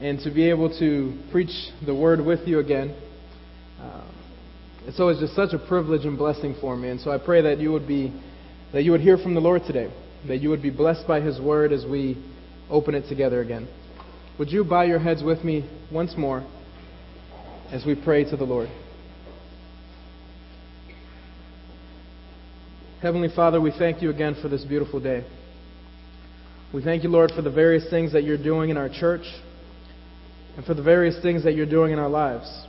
and to be able to preach the word with you again. Uh, it's always just such a privilege and blessing for me. And so I pray that you would be that you would hear from the Lord today, that you would be blessed by his word as we open it together again. Would you bow your heads with me once more as we pray to the Lord? Heavenly Father, we thank you again for this beautiful day. We thank you, Lord, for the various things that you're doing in our church and for the various things that you're doing in our lives.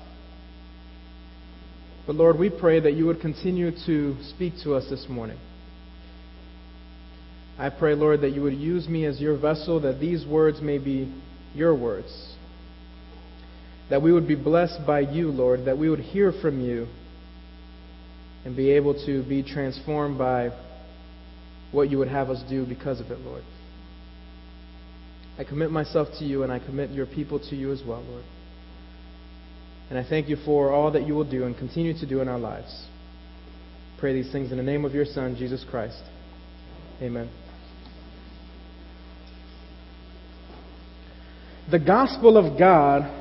But Lord, we pray that you would continue to speak to us this morning. I pray, Lord, that you would use me as your vessel, that these words may be your words. That we would be blessed by you, Lord, that we would hear from you and be able to be transformed by what you would have us do because of it, Lord. I commit myself to you and I commit your people to you as well, Lord. And I thank you for all that you will do and continue to do in our lives. Pray these things in the name of your Son, Jesus Christ. Amen. The gospel of God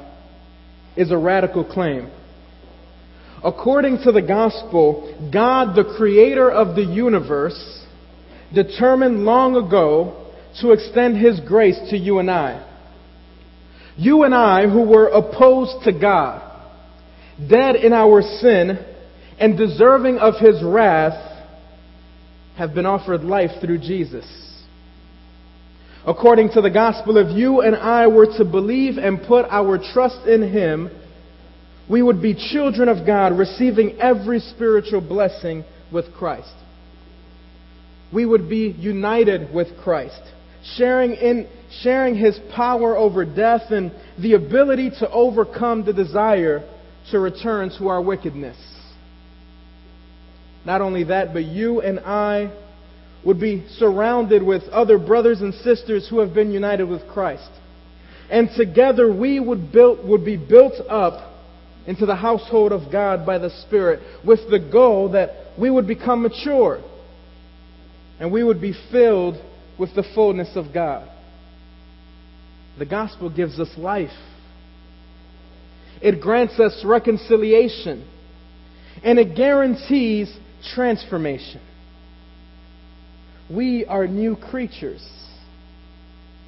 is a radical claim. According to the gospel, God, the creator of the universe, determined long ago to extend his grace to you and I. You and I, who were opposed to God, dead in our sin, and deserving of his wrath, have been offered life through Jesus. According to the gospel, if you and I were to believe and put our trust in him, we would be children of God, receiving every spiritual blessing with Christ. We would be united with Christ, sharing in sharing his power over death and the ability to overcome the desire to return to our wickedness. Not only that, but you and I would be surrounded with other brothers and sisters who have been united with Christ. And together we would, build, would be built up into the household of God by the Spirit with the goal that we would become mature and we would be filled with the fullness of God. The gospel gives us life. It grants us reconciliation. And it guarantees transformation. We are new creatures.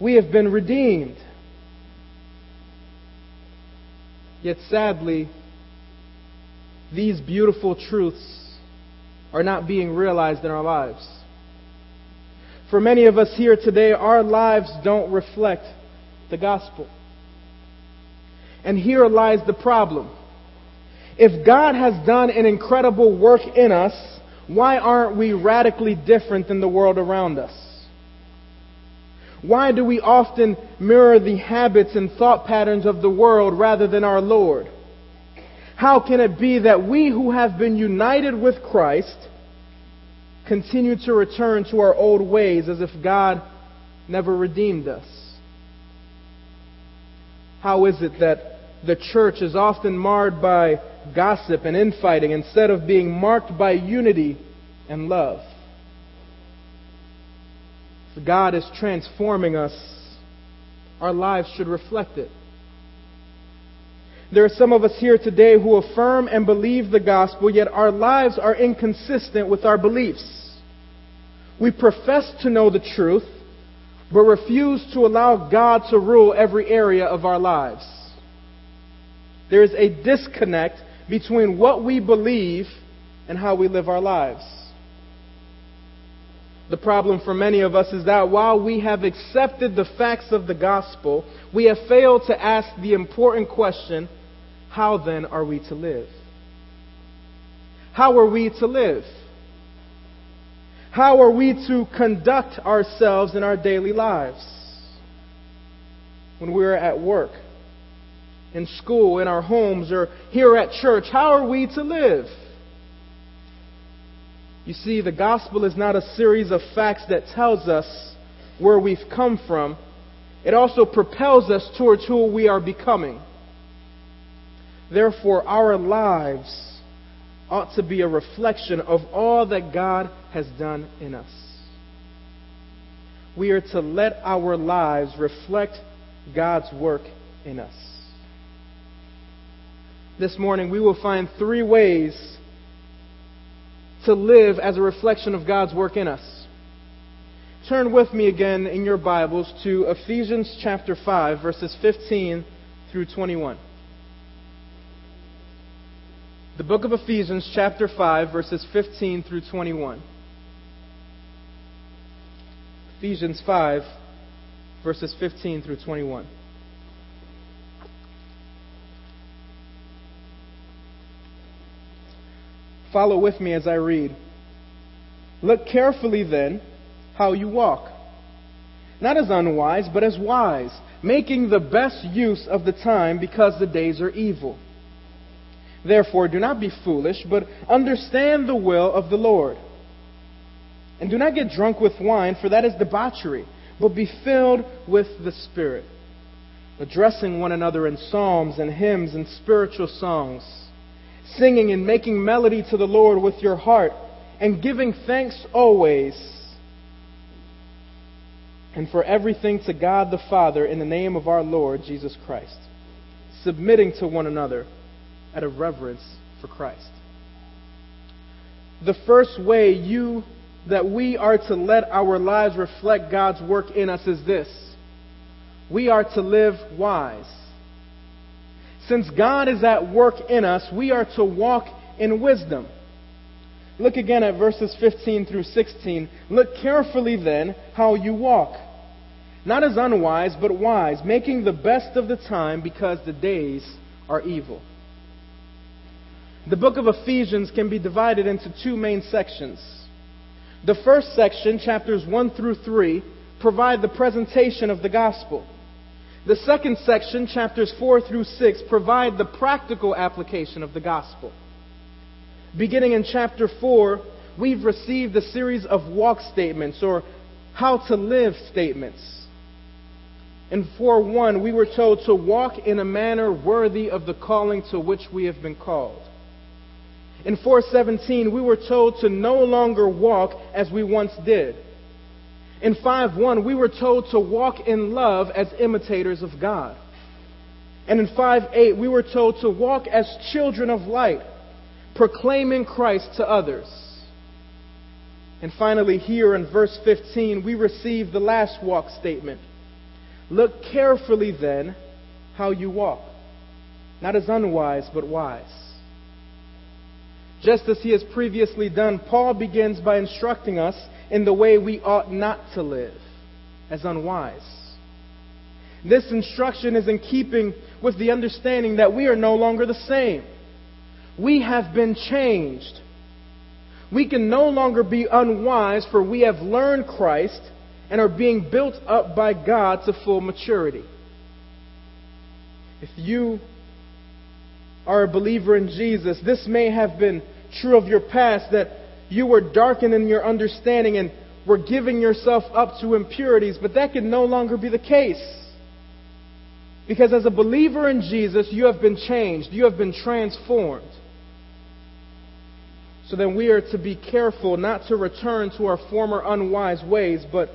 We have been redeemed. Yet sadly, these beautiful truths are not being realized in our lives. For many of us here today, our lives don't reflect the gospel. And here lies the problem. If God has done an incredible work in us, why aren't we radically different than the world around us? Why do we often mirror the habits and thought patterns of the world rather than our Lord? How can it be that we who have been united with Christ continue to return to our old ways as if God never redeemed us? How is it that the church is often marred by gossip and infighting instead of being marked by unity and love? If God is transforming us, our lives should reflect it. There are some of us here today who affirm and believe the gospel, yet our lives are inconsistent with our beliefs. We profess to know the truth, but refuse to allow God to rule every area of our lives. There is a disconnect between what we believe and how we live our lives. The problem for many of us is that while we have accepted the facts of the gospel, we have failed to ask the important question how then are we to live? How are we to live? How are we to conduct ourselves in our daily lives? When we're at work, in school, in our homes, or here at church, how are we to live? You see, the gospel is not a series of facts that tells us where we've come from. It also propels us towards who we are becoming. Therefore, our lives ought to be a reflection of all that God has done in us. We are to let our lives reflect God's work in us. This morning, we will find three ways to live as a reflection of God's work in us. Turn with me again in your Bibles to Ephesians chapter 5, verses 15 through 21. The book of Ephesians, chapter 5, verses 15 through 21. Ephesians 5, verses 15 through 21. Follow with me as I read. Look carefully then how you walk, not as unwise, but as wise, making the best use of the time because the days are evil. Therefore, do not be foolish, but understand the will of the Lord. And do not get drunk with wine, for that is debauchery, but be filled with the Spirit, addressing one another in psalms and hymns and spiritual songs, singing and making melody to the Lord with your heart, and giving thanks always. And for everything to God the Father in the name of our Lord Jesus Christ, submitting to one another out of reverence for Christ. The first way you that we are to let our lives reflect God's work in us is this. We are to live wise. Since God is at work in us, we are to walk in wisdom. Look again at verses 15 through 16. Look carefully then how you walk. Not as unwise, but wise, making the best of the time because the days are evil. The book of Ephesians can be divided into two main sections. The first section, chapters 1 through 3, provide the presentation of the gospel. The second section, chapters 4 through 6, provide the practical application of the gospel. Beginning in chapter 4, we've received a series of walk statements or how to live statements. In 4 1, we were told to walk in a manner worthy of the calling to which we have been called. In 417, we were told to no longer walk as we once did. In 5:1, we were told to walk in love as imitators of God. And in 5:8, we were told to walk as children of light, proclaiming Christ to others. And finally, here in verse 15, we receive the last walk statement. Look carefully then how you walk, not as unwise, but wise just as he has previously done, Paul begins by instructing us in the way we ought not to live as unwise. This instruction is in keeping with the understanding that we are no longer the same. We have been changed. We can no longer be unwise, for we have learned Christ and are being built up by God to full maturity. If you are a believer in Jesus, this may have been true of your past that you were darkened in your understanding and were giving yourself up to impurities, but that can no longer be the case. Because as a believer in Jesus, you have been changed, you have been transformed. So then we are to be careful not to return to our former unwise ways, but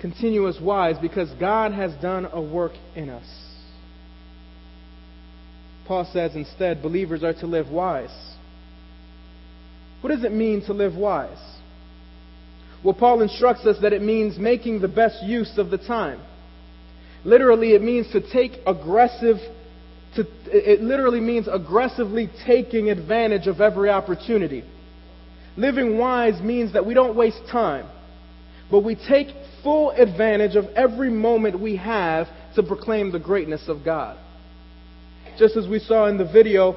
continue as wise because God has done a work in us. Paul says instead, believers are to live wise. What does it mean to live wise? Well, Paul instructs us that it means making the best use of the time. Literally, it means to take aggressive, to, it literally means aggressively taking advantage of every opportunity. Living wise means that we don't waste time, but we take full advantage of every moment we have to proclaim the greatness of God just as we saw in the video,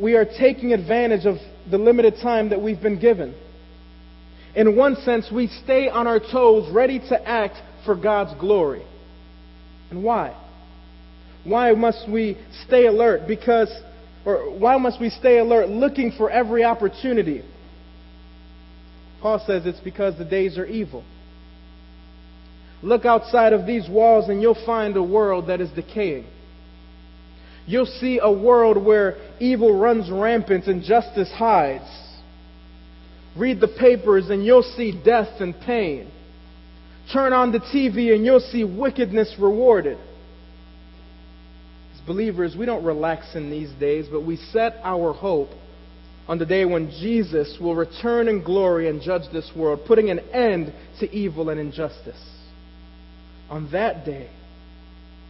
we are taking advantage of the limited time that we've been given. In one sense, we stay on our toes, ready to act for God's glory. And why? Why must we stay alert? Because, or why must we stay alert looking for every opportunity? Paul says it's because the days are evil. Look outside of these walls and you'll find a world that is decaying. You'll see a world where evil runs rampant and justice hides. Read the papers and you'll see death and pain. Turn on the TV and you'll see wickedness rewarded. As believers, we don't relax in these days, but we set our hope on the day when Jesus will return in glory and judge this world, putting an end to evil and injustice. On that day,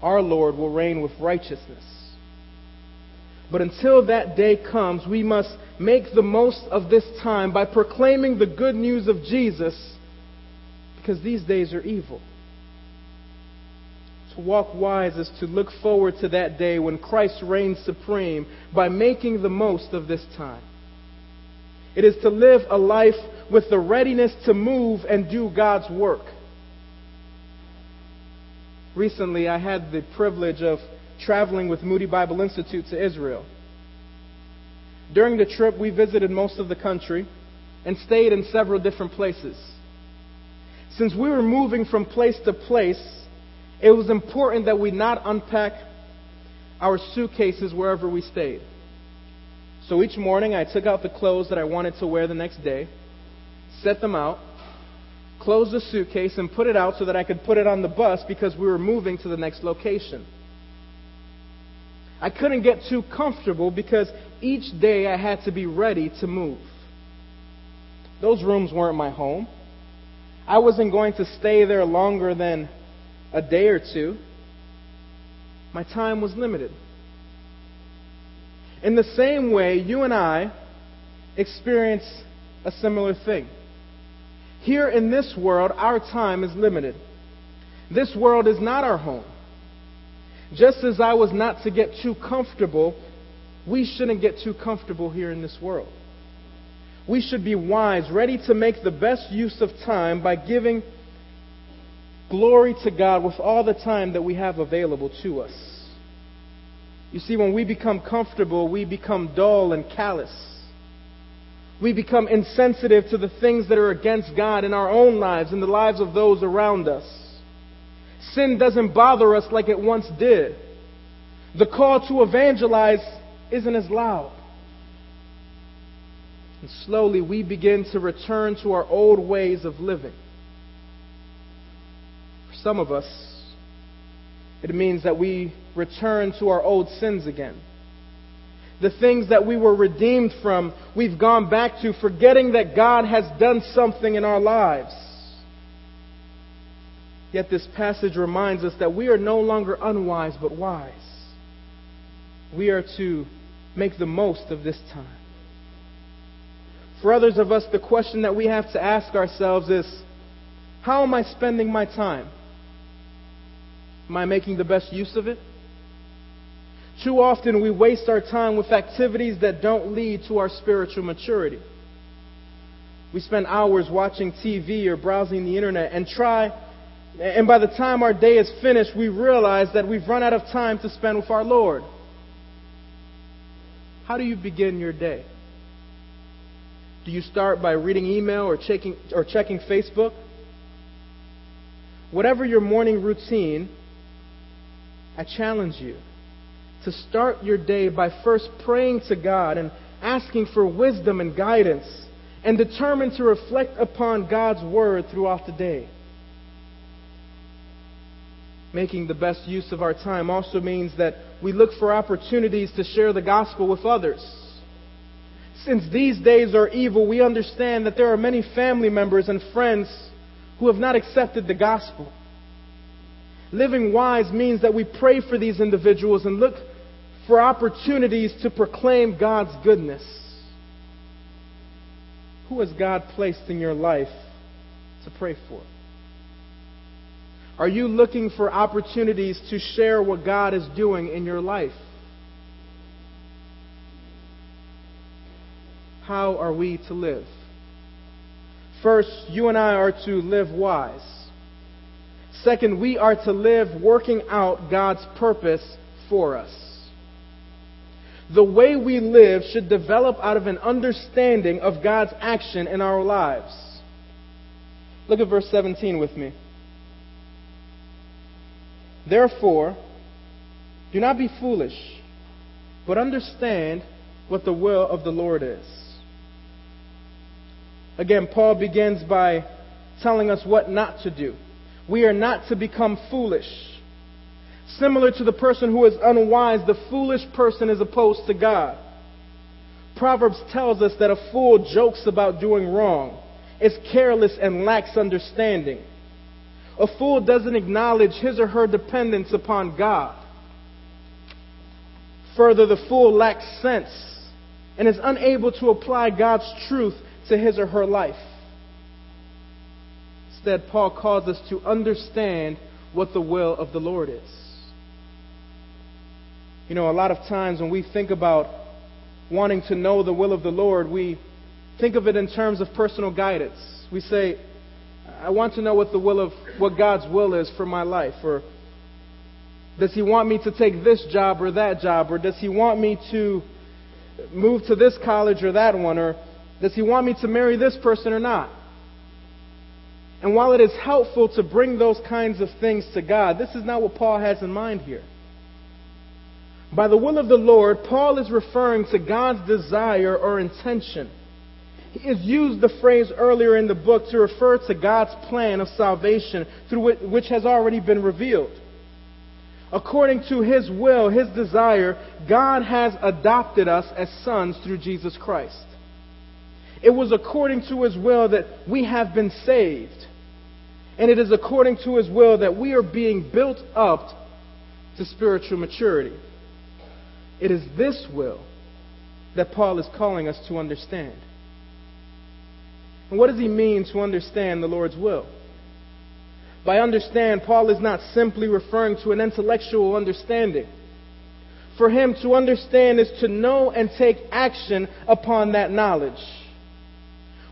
our Lord will reign with righteousness. But until that day comes, we must make the most of this time by proclaiming the good news of Jesus because these days are evil. To walk wise is to look forward to that day when Christ reigns supreme by making the most of this time. It is to live a life with the readiness to move and do God's work. Recently, I had the privilege of traveling with Moody Bible Institute to Israel. During the trip, we visited most of the country and stayed in several different places. Since we were moving from place to place, it was important that we not unpack our suitcases wherever we stayed. So each morning, I took out the clothes that I wanted to wear the next day, set them out, closed the suitcase, and put it out so that I could put it on the bus because we were moving to the next location. I couldn't get too comfortable because each day I had to be ready to move. Those rooms weren't my home. I wasn't going to stay there longer than a day or two. My time was limited. In the same way, you and I experience a similar thing. Here in this world, our time is limited. This world is not our home. Just as I was not to get too comfortable, we shouldn't get too comfortable here in this world. We should be wise, ready to make the best use of time by giving glory to God with all the time that we have available to us. You see, when we become comfortable, we become dull and callous. We become insensitive to the things that are against God in our own lives and the lives of those around us. Sin doesn't bother us like it once did. The call to evangelize isn't as loud. And slowly we begin to return to our old ways of living. For some of us, it means that we return to our old sins again. The things that we were redeemed from, we've gone back to, forgetting that God has done something in our lives. Yet this passage reminds us that we are no longer unwise but wise. We are to make the most of this time. For others of us, the question that we have to ask ourselves is how am I spending my time? Am I making the best use of it? Too often we waste our time with activities that don't lead to our spiritual maturity. We spend hours watching TV or browsing the internet and try and by the time our day is finished, we realize that we've run out of time to spend with our Lord. How do you begin your day? Do you start by reading email or checking, or checking Facebook? Whatever your morning routine, I challenge you to start your day by first praying to God and asking for wisdom and guidance, and determined to reflect upon God's Word throughout the day making the best use of our time also means that we look for opportunities to share the gospel with others. Since these days are evil, we understand that there are many family members and friends who have not accepted the gospel. Living wise means that we pray for these individuals and look for opportunities to proclaim God's goodness. Who has God placed in your life to pray for? Are you looking for opportunities to share what God is doing in your life? How are we to live? First, you and I are to live wise. Second, we are to live working out God's purpose for us. The way we live should develop out of an understanding of God's action in our lives. Look at verse 17 with me. Therefore, do not be foolish, but understand what the will of the Lord is. Again, Paul begins by telling us what not to do. We are not to become foolish. Similar to the person who is unwise, the foolish person is opposed to God. Proverbs tells us that a fool jokes about doing wrong, is careless, and lacks understanding. A fool doesn't acknowledge his or her dependence upon God. Further, the fool lacks sense and is unable to apply God's truth to his or her life. Instead, Paul calls us to understand what the will of the Lord is. You know, a lot of times when we think about wanting to know the will of the Lord, we think of it in terms of personal guidance. We say, I want to know what the will of what God's will is for my life or does he want me to take this job or that job or does he want me to move to this college or that one or does he want me to marry this person or not? And while it is helpful to bring those kinds of things to God, this is not what Paul has in mind here. By the will of the Lord, Paul is referring to God's desire or intention. He has used the phrase earlier in the book to refer to God's plan of salvation through which has already been revealed. According to His will, His desire, God has adopted us as sons through Jesus Christ. It was according to His will that we have been saved. And it is according to His will that we are being built up to spiritual maturity. It is this will that Paul is calling us to understand. And what does he mean to understand the Lord's will? By understand, Paul is not simply referring to an intellectual understanding. For him, to understand is to know and take action upon that knowledge.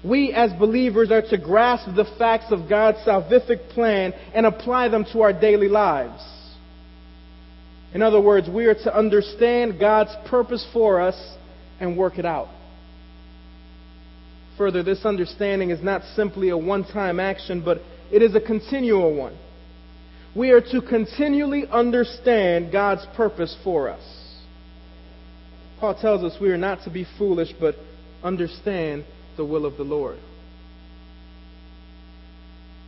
We as believers are to grasp the facts of God's salvific plan and apply them to our daily lives. In other words, we are to understand God's purpose for us and work it out. Further, this understanding is not simply a one time action, but it is a continual one. We are to continually understand God's purpose for us. Paul tells us we are not to be foolish, but understand the will of the Lord.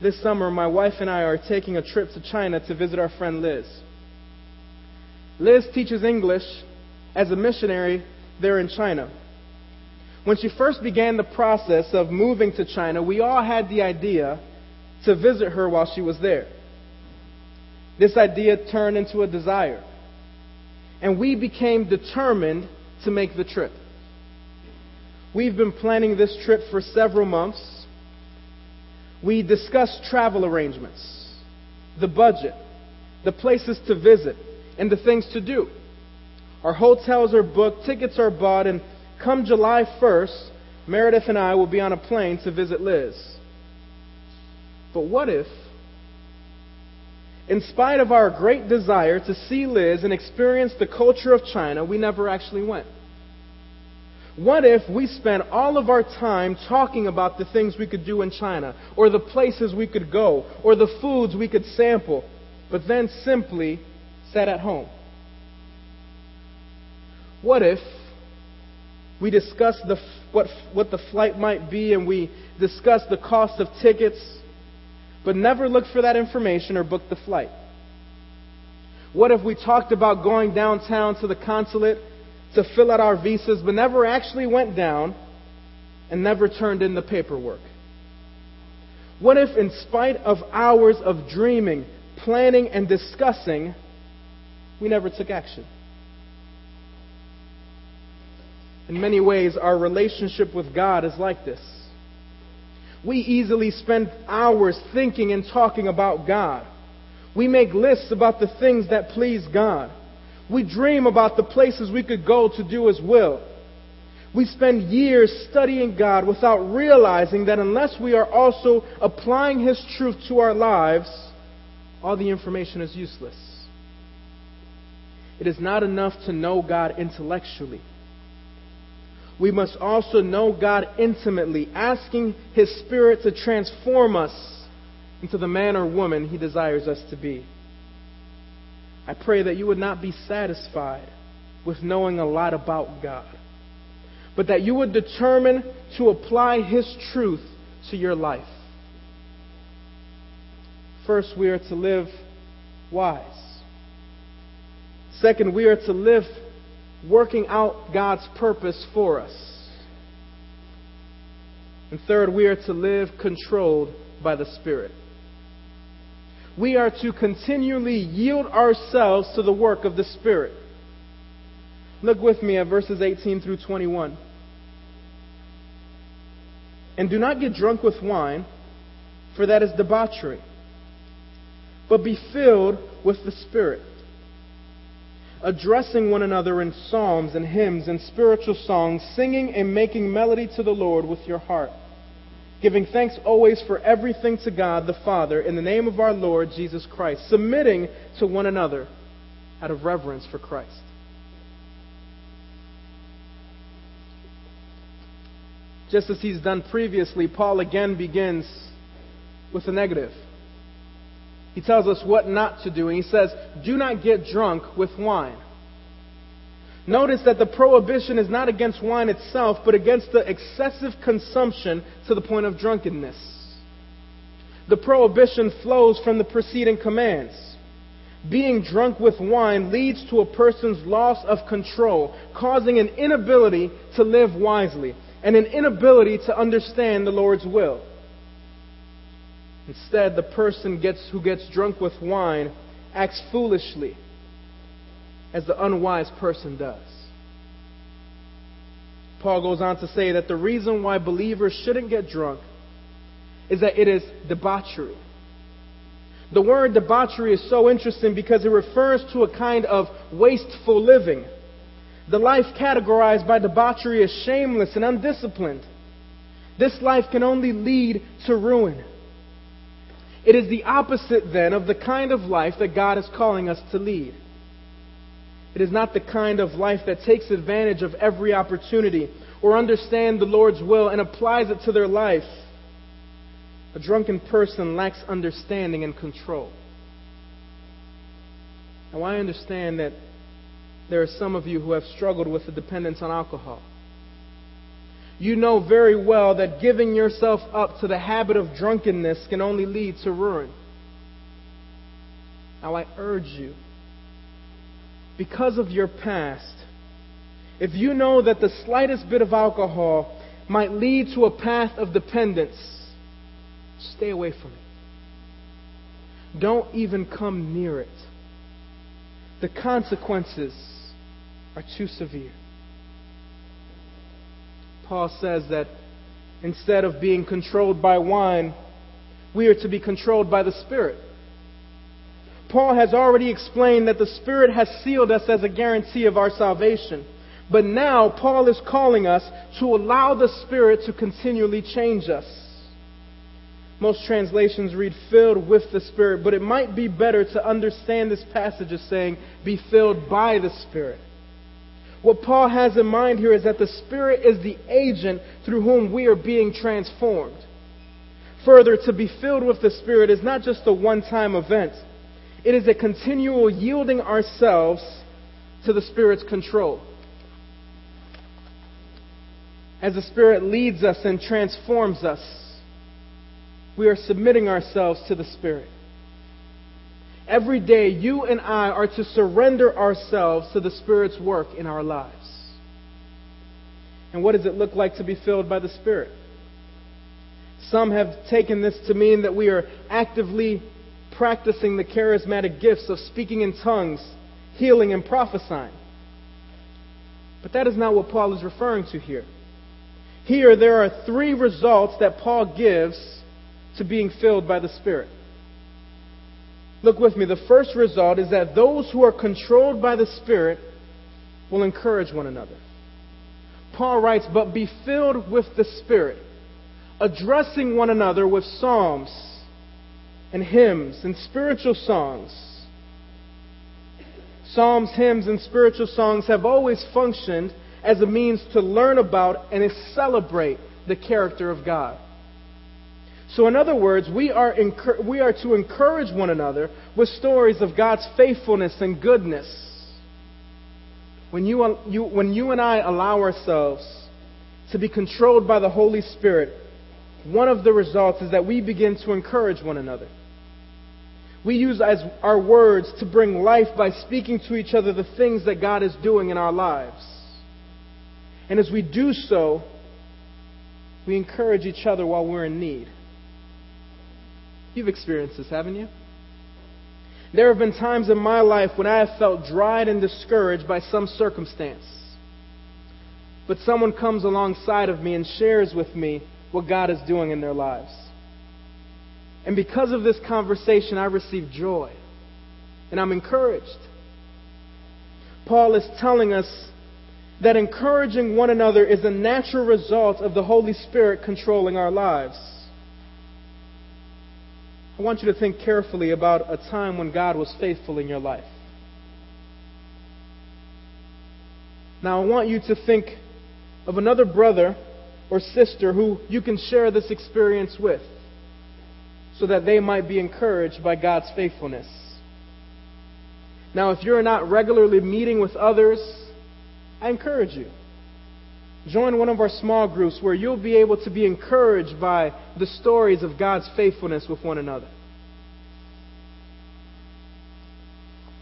This summer, my wife and I are taking a trip to China to visit our friend Liz. Liz teaches English as a missionary there in China. When she first began the process of moving to China, we all had the idea to visit her while she was there. This idea turned into a desire. And we became determined to make the trip. We've been planning this trip for several months. We discussed travel arrangements, the budget, the places to visit, and the things to do. Our hotels are booked, tickets are bought, and come July 1st, Meredith and I will be on a plane to visit Liz. But what if, in spite of our great desire to see Liz and experience the culture of China, we never actually went? What if we spent all of our time talking about the things we could do in China, or the places we could go, or the foods we could sample, but then simply sat at home? What if we discussed the, what, what the flight might be and we discussed the cost of tickets, but never looked for that information or booked the flight? What if we talked about going downtown to the consulate to fill out our visas, but never actually went down and never turned in the paperwork? What if, in spite of hours of dreaming, planning, and discussing, we never took action? In many ways, our relationship with God is like this. We easily spend hours thinking and talking about God. We make lists about the things that please God. We dream about the places we could go to do His will. We spend years studying God without realizing that unless we are also applying His truth to our lives, all the information is useless. It is not enough to know God intellectually we must also know God intimately, asking His Spirit to transform us into the man or woman He desires us to be. I pray that you would not be satisfied with knowing a lot about God, but that you would determine to apply His truth to your life. First, we are to live wise. Second, we are to live working out God's purpose for us. And third, we are to live controlled by the Spirit. We are to continually yield ourselves to the work of the Spirit. Look with me at verses 18 through 21. And do not get drunk with wine, for that is debauchery, but be filled with the Spirit, addressing one another in psalms and hymns and spiritual songs, singing and making melody to the Lord with your heart, giving thanks always for everything to God the Father in the name of our Lord Jesus Christ, submitting to one another out of reverence for Christ. Just as he's done previously, Paul again begins with a negative. He tells us what not to do, and he says, Do not get drunk with wine. Notice that the prohibition is not against wine itself, but against the excessive consumption to the point of drunkenness. The prohibition flows from the preceding commands. Being drunk with wine leads to a person's loss of control, causing an inability to live wisely and an inability to understand the Lord's will. Instead, the person gets, who gets drunk with wine acts foolishly, as the unwise person does. Paul goes on to say that the reason why believers shouldn't get drunk is that it is debauchery. The word debauchery is so interesting because it refers to a kind of wasteful living the life categorized by debauchery is shameless and undisciplined. This life can only lead to ruin. It is the opposite, then, of the kind of life that God is calling us to lead. It is not the kind of life that takes advantage of every opportunity or understands the Lord's will and applies it to their life. A drunken person lacks understanding and control. Now, I understand that there are some of you who have struggled with the dependence on alcohol. You know very well that giving yourself up to the habit of drunkenness can only lead to ruin. Now, I urge you, because of your past, if you know that the slightest bit of alcohol might lead to a path of dependence, stay away from it. Don't even come near it. The consequences are too severe. Paul says that instead of being controlled by wine, we are to be controlled by the Spirit. Paul has already explained that the Spirit has sealed us as a guarantee of our salvation. But now, Paul is calling us to allow the Spirit to continually change us. Most translations read filled with the Spirit, but it might be better to understand this passage as saying be filled by the Spirit. What Paul has in mind here is that the Spirit is the agent through whom we are being transformed. Further, to be filled with the Spirit is not just a one time event, it is a continual yielding ourselves to the Spirit's control. As the Spirit leads us and transforms us, we are submitting ourselves to the Spirit. Every day, you and I are to surrender ourselves to the Spirit's work in our lives. And what does it look like to be filled by the Spirit? Some have taken this to mean that we are actively practicing the charismatic gifts of speaking in tongues, healing, and prophesying. But that is not what Paul is referring to here. Here, there are three results that Paul gives to being filled by the Spirit. Look with me. The first result is that those who are controlled by the Spirit will encourage one another. Paul writes, But be filled with the Spirit, addressing one another with psalms and hymns and spiritual songs. Psalms, hymns, and spiritual songs have always functioned as a means to learn about and celebrate the character of God. So, in other words, we are, we are to encourage one another with stories of God's faithfulness and goodness. When you, you, when you and I allow ourselves to be controlled by the Holy Spirit, one of the results is that we begin to encourage one another. We use as our words to bring life by speaking to each other the things that God is doing in our lives. And as we do so, we encourage each other while we're in need. You've experienced this, haven't you? There have been times in my life when I have felt dried and discouraged by some circumstance. But someone comes alongside of me and shares with me what God is doing in their lives. And because of this conversation, I receive joy. And I'm encouraged. Paul is telling us that encouraging one another is a natural result of the Holy Spirit controlling our lives. I want you to think carefully about a time when God was faithful in your life. Now, I want you to think of another brother or sister who you can share this experience with so that they might be encouraged by God's faithfulness. Now, if you're not regularly meeting with others, I encourage you. Join one of our small groups where you'll be able to be encouraged by the stories of God's faithfulness with one another.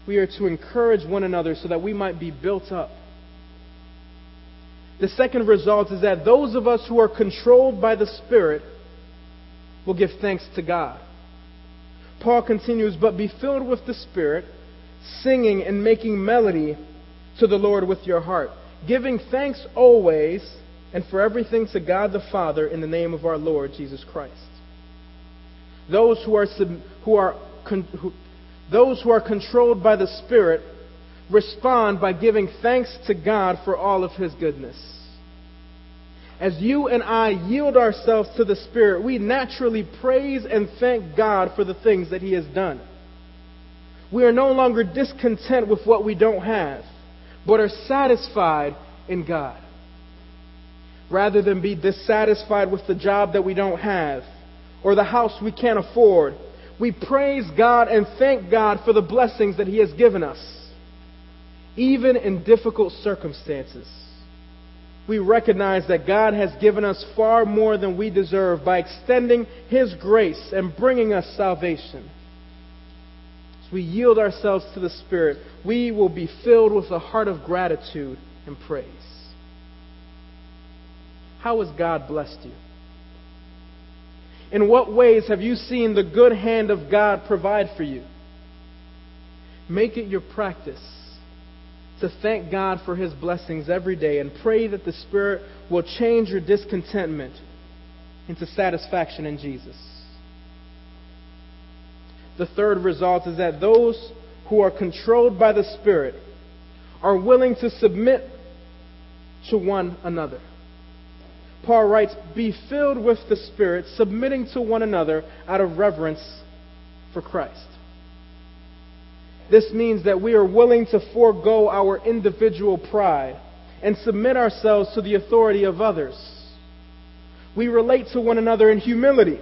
We are to encourage one another so that we might be built up. The second result is that those of us who are controlled by the Spirit will give thanks to God. Paul continues, But be filled with the Spirit, singing and making melody to the Lord with your heart giving thanks always and for everything to God the Father in the name of our Lord Jesus Christ. Those who are, who are, who, those who are controlled by the Spirit respond by giving thanks to God for all of His goodness. As you and I yield ourselves to the Spirit, we naturally praise and thank God for the things that He has done. We are no longer discontent with what we don't have but are satisfied in God. Rather than be dissatisfied with the job that we don't have or the house we can't afford, we praise God and thank God for the blessings that He has given us, even in difficult circumstances. We recognize that God has given us far more than we deserve by extending His grace and bringing us salvation we yield ourselves to the Spirit, we will be filled with a heart of gratitude and praise. How has God blessed you? In what ways have you seen the good hand of God provide for you? Make it your practice to thank God for His blessings every day and pray that the Spirit will change your discontentment into satisfaction in Jesus. The third result is that those who are controlled by the Spirit are willing to submit to one another. Paul writes, Be filled with the Spirit, submitting to one another out of reverence for Christ. This means that we are willing to forego our individual pride and submit ourselves to the authority of others. We relate to one another in humility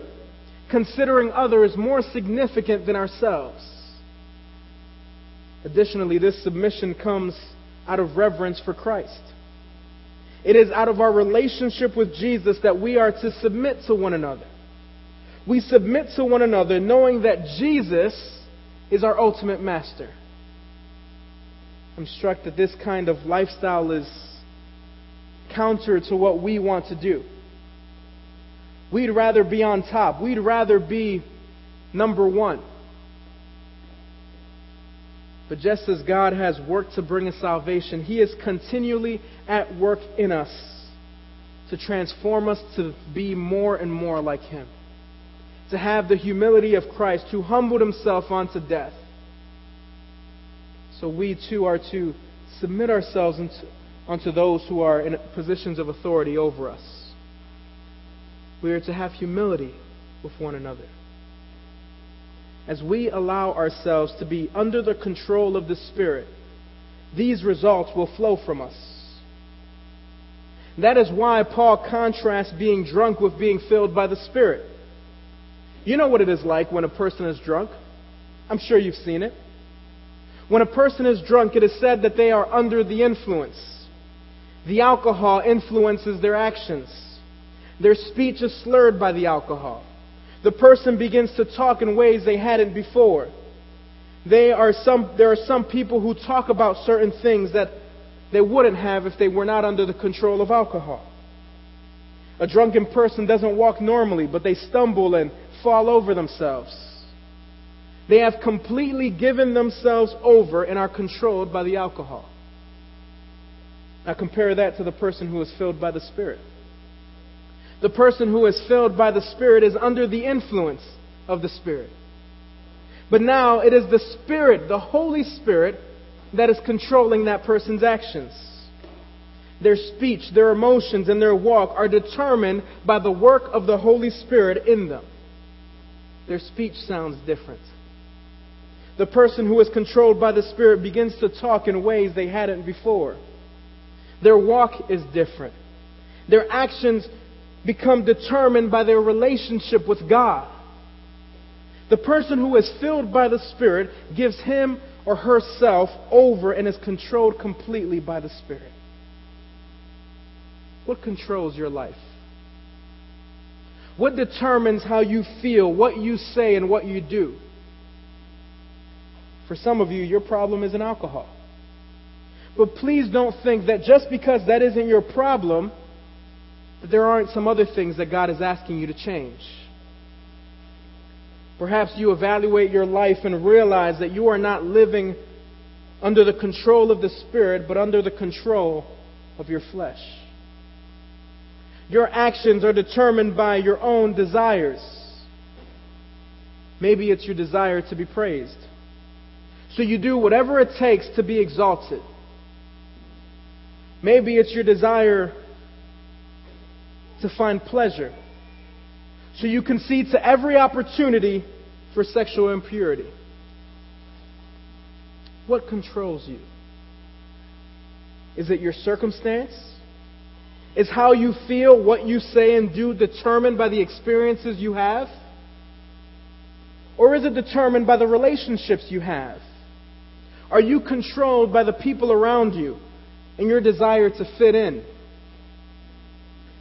considering others more significant than ourselves. Additionally, this submission comes out of reverence for Christ. It is out of our relationship with Jesus that we are to submit to one another. We submit to one another knowing that Jesus is our ultimate master. I'm struck that this kind of lifestyle is counter to what we want to do. We'd rather be on top. We'd rather be number one. But just as God has worked to bring us salvation, He is continually at work in us to transform us to be more and more like Him. To have the humility of Christ who humbled Himself unto death. So we too are to submit ourselves unto those who are in positions of authority over us. We are to have humility with one another. As we allow ourselves to be under the control of the Spirit, these results will flow from us. That is why Paul contrasts being drunk with being filled by the Spirit. You know what it is like when a person is drunk. I'm sure you've seen it. When a person is drunk, it is said that they are under the influence. The alcohol influences their actions. Their speech is slurred by the alcohol. The person begins to talk in ways they hadn't before. They are some, there are some people who talk about certain things that they wouldn't have if they were not under the control of alcohol. A drunken person doesn't walk normally, but they stumble and fall over themselves. They have completely given themselves over and are controlled by the alcohol. Now compare that to the person who is filled by the Spirit. The person who is filled by the Spirit is under the influence of the Spirit. But now it is the Spirit, the Holy Spirit, that is controlling that person's actions. Their speech, their emotions, and their walk are determined by the work of the Holy Spirit in them. Their speech sounds different. The person who is controlled by the Spirit begins to talk in ways they hadn't before. Their walk is different. Their actions become determined by their relationship with God. The person who is filled by the Spirit gives him or herself over and is controlled completely by the Spirit. What controls your life? What determines how you feel, what you say, and what you do? For some of you, your problem is an alcohol. But please don't think that just because that isn't your problem, that there aren't some other things that God is asking you to change. Perhaps you evaluate your life and realize that you are not living under the control of the Spirit, but under the control of your flesh. Your actions are determined by your own desires. Maybe it's your desire to be praised. So you do whatever it takes to be exalted. Maybe it's your desire to find pleasure. So you concede to every opportunity for sexual impurity. What controls you? Is it your circumstance? Is how you feel, what you say and do determined by the experiences you have? Or is it determined by the relationships you have? Are you controlled by the people around you and your desire to fit in?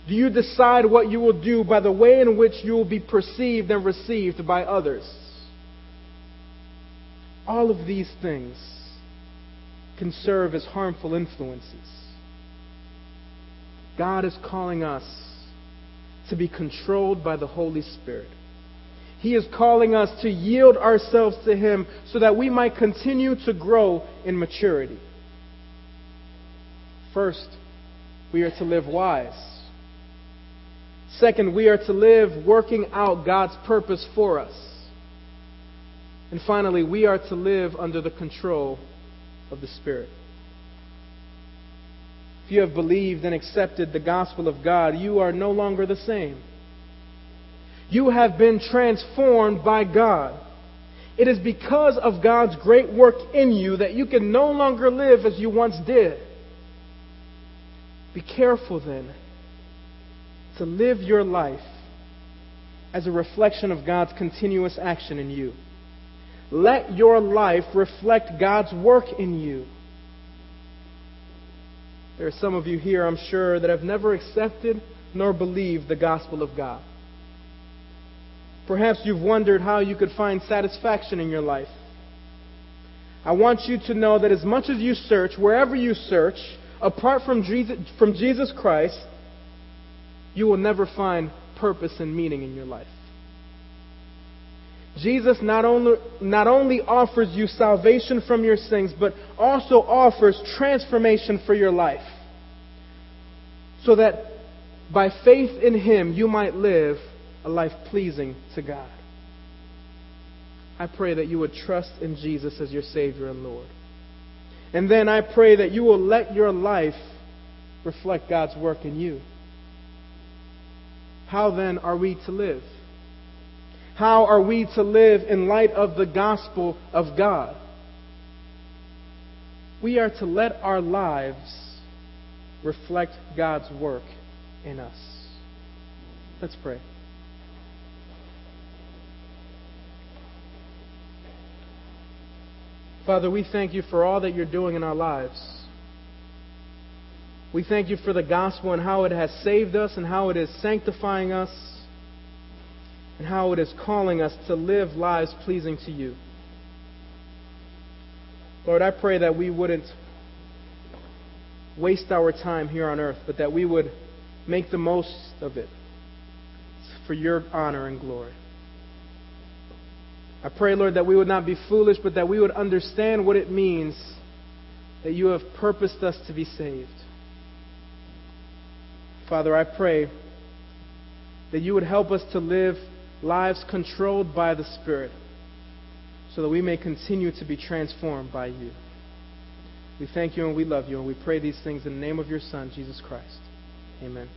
Do you decide what you will do by the way in which you will be perceived and received by others? All of these things can serve as harmful influences. God is calling us to be controlled by the Holy Spirit. He is calling us to yield ourselves to Him so that we might continue to grow in maturity. First, we are to live wise. Second, we are to live working out God's purpose for us. And finally, we are to live under the control of the Spirit. If you have believed and accepted the gospel of God, you are no longer the same. You have been transformed by God. It is because of God's great work in you that you can no longer live as you once did. Be careful then to live your life as a reflection of God's continuous action in you. Let your life reflect God's work in you. There are some of you here, I'm sure, that have never accepted nor believed the gospel of God. Perhaps you've wondered how you could find satisfaction in your life. I want you to know that as much as you search, wherever you search, apart from Jesus, Christ, you will never find purpose and meaning in your life. Jesus not only, not only offers you salvation from your sins, but also offers transformation for your life. So that by faith in Him, you might live a life pleasing to God. I pray that you would trust in Jesus as your Savior and Lord. And then I pray that you will let your life reflect God's work in you. How then are we to live? How are we to live in light of the gospel of God? We are to let our lives reflect God's work in us. Let's pray. Father, we thank you for all that you're doing in our lives. We thank you for the gospel and how it has saved us and how it is sanctifying us and how it is calling us to live lives pleasing to you. Lord, I pray that we wouldn't waste our time here on earth, but that we would make the most of it for your honor and glory. I pray, Lord, that we would not be foolish, but that we would understand what it means that you have purposed us to be saved. Father, I pray that you would help us to live lives controlled by the Spirit so that we may continue to be transformed by you. We thank you and we love you, and we pray these things in the name of your Son, Jesus Christ. Amen.